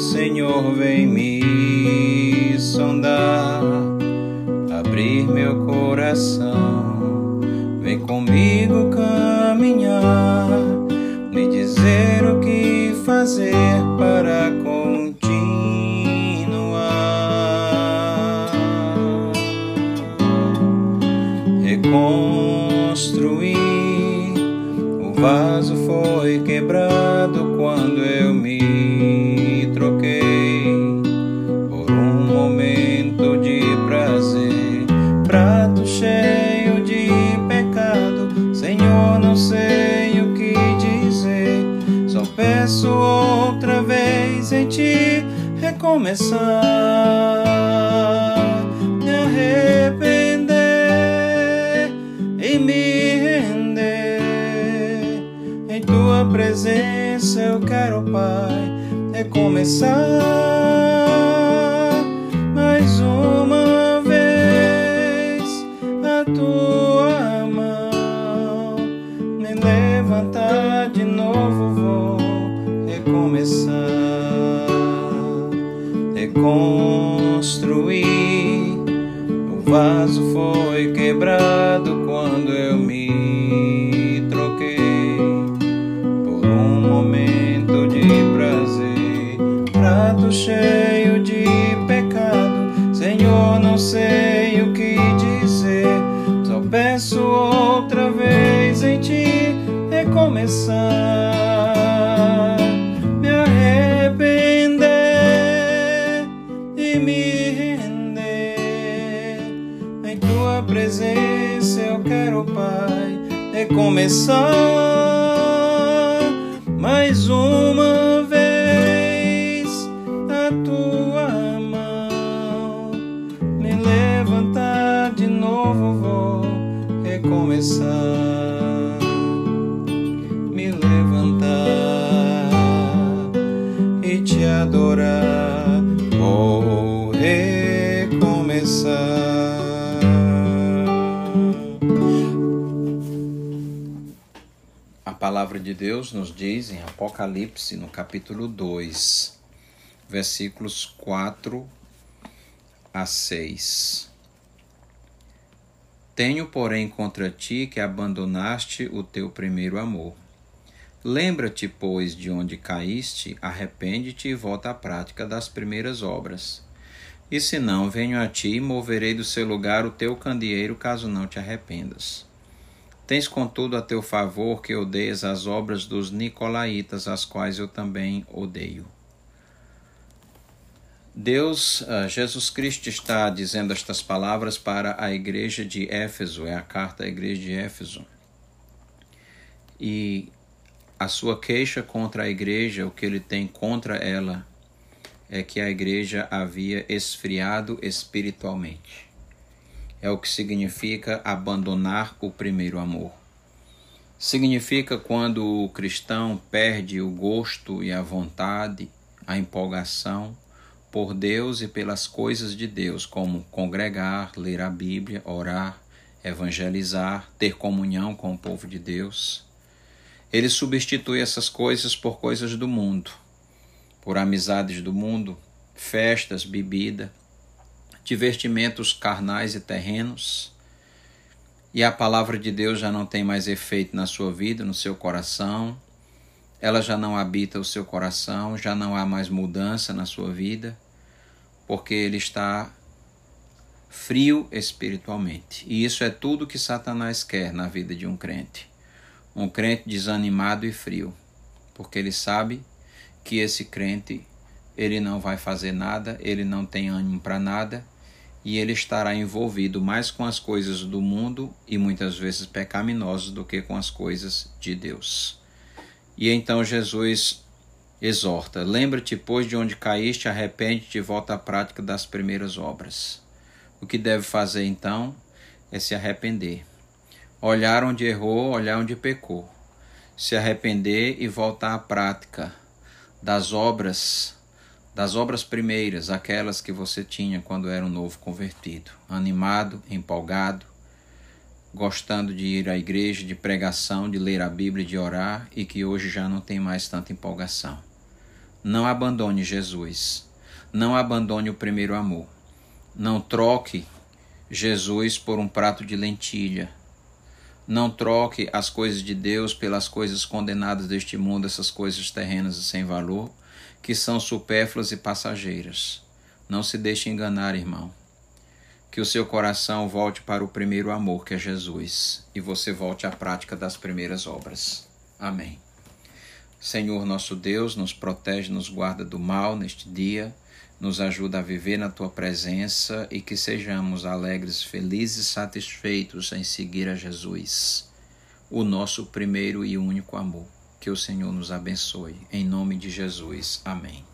Senhor, vem me sondar, abrir meu coração, vem comigo caminhar, me dizer o que fazer para continuar. Reconstruir o vaso foi quebrado quando eu me ti recomeçar, me arrepender e me render em tua presença. Eu quero, Pai, recomeçar vaso foi quebrado quando eu me troquei por um momento de prazer. Prato cheio de pecado, Senhor, não sei o que dizer. Só peço outra vez em ti recomeçar, recomeçar mais uma palavra de Deus nos diz em Apocalipse, no capítulo 2, versículos 4 a 6. Tenho, porém, contra ti que abandonaste o teu primeiro amor. Lembra-te, pois, de onde caíste, arrepende-te e volta à prática das primeiras obras. E se não, venho a ti e moverei do seu lugar o teu candeeiro, caso não te arrependas. Tens, contudo, a teu favor que odeias as obras dos Nicolaítas, as quais eu também odeio. Deus, uh, Jesus Cristo está dizendo estas palavras para a igreja de Éfeso, é a carta à igreja de Éfeso. E a sua queixa contra a igreja, o que ele tem contra ela, é que a igreja havia esfriado espiritualmente. É o que significa abandonar o primeiro amor. Significa quando o cristão perde o gosto e a vontade, a empolgação por Deus e pelas coisas de Deus, como congregar, ler a Bíblia, orar, evangelizar, ter comunhão com o povo de Deus. Ele substitui essas coisas por coisas do mundo, por amizades do mundo, festas, bebida, divertimentos carnais e terrenos. E a palavra de Deus já não tem mais efeito na sua vida, no seu coração. Ela já não habita o seu coração, já não há mais mudança na sua vida, porque ele está frio espiritualmente. E isso é tudo que Satanás quer na vida de um crente. Um crente desanimado e frio, porque ele sabe que esse crente ele não vai fazer nada, ele não tem ânimo para nada e ele estará envolvido mais com as coisas do mundo e muitas vezes pecaminosas do que com as coisas de Deus. E então Jesus exorta: Lembra-te, pois, de onde caíste, arrepende-te e volta à prática das primeiras obras. O que deve fazer então é se arrepender. Olhar onde errou, olhar onde pecou. Se arrepender e voltar à prática das obras, das obras primeiras, aquelas que você tinha quando era um novo convertido, animado, empolgado, gostando de ir à igreja, de pregação, de ler a Bíblia, de orar e que hoje já não tem mais tanta empolgação. Não abandone Jesus. Não abandone o primeiro amor. Não troque Jesus por um prato de lentilha. Não troque as coisas de Deus pelas coisas condenadas deste mundo, essas coisas terrenas e sem valor, que são supérfluas e passageiras. Não se deixe enganar, irmão que o seu coração volte para o primeiro amor, que é Jesus, e você volte à prática das primeiras obras. Amém. Senhor nosso Deus, nos protege, nos guarda do mal neste dia, nos ajuda a viver na tua presença e que sejamos alegres, felizes e satisfeitos em seguir a Jesus, o nosso primeiro e único amor. Que o Senhor nos abençoe. Em nome de Jesus. Amém.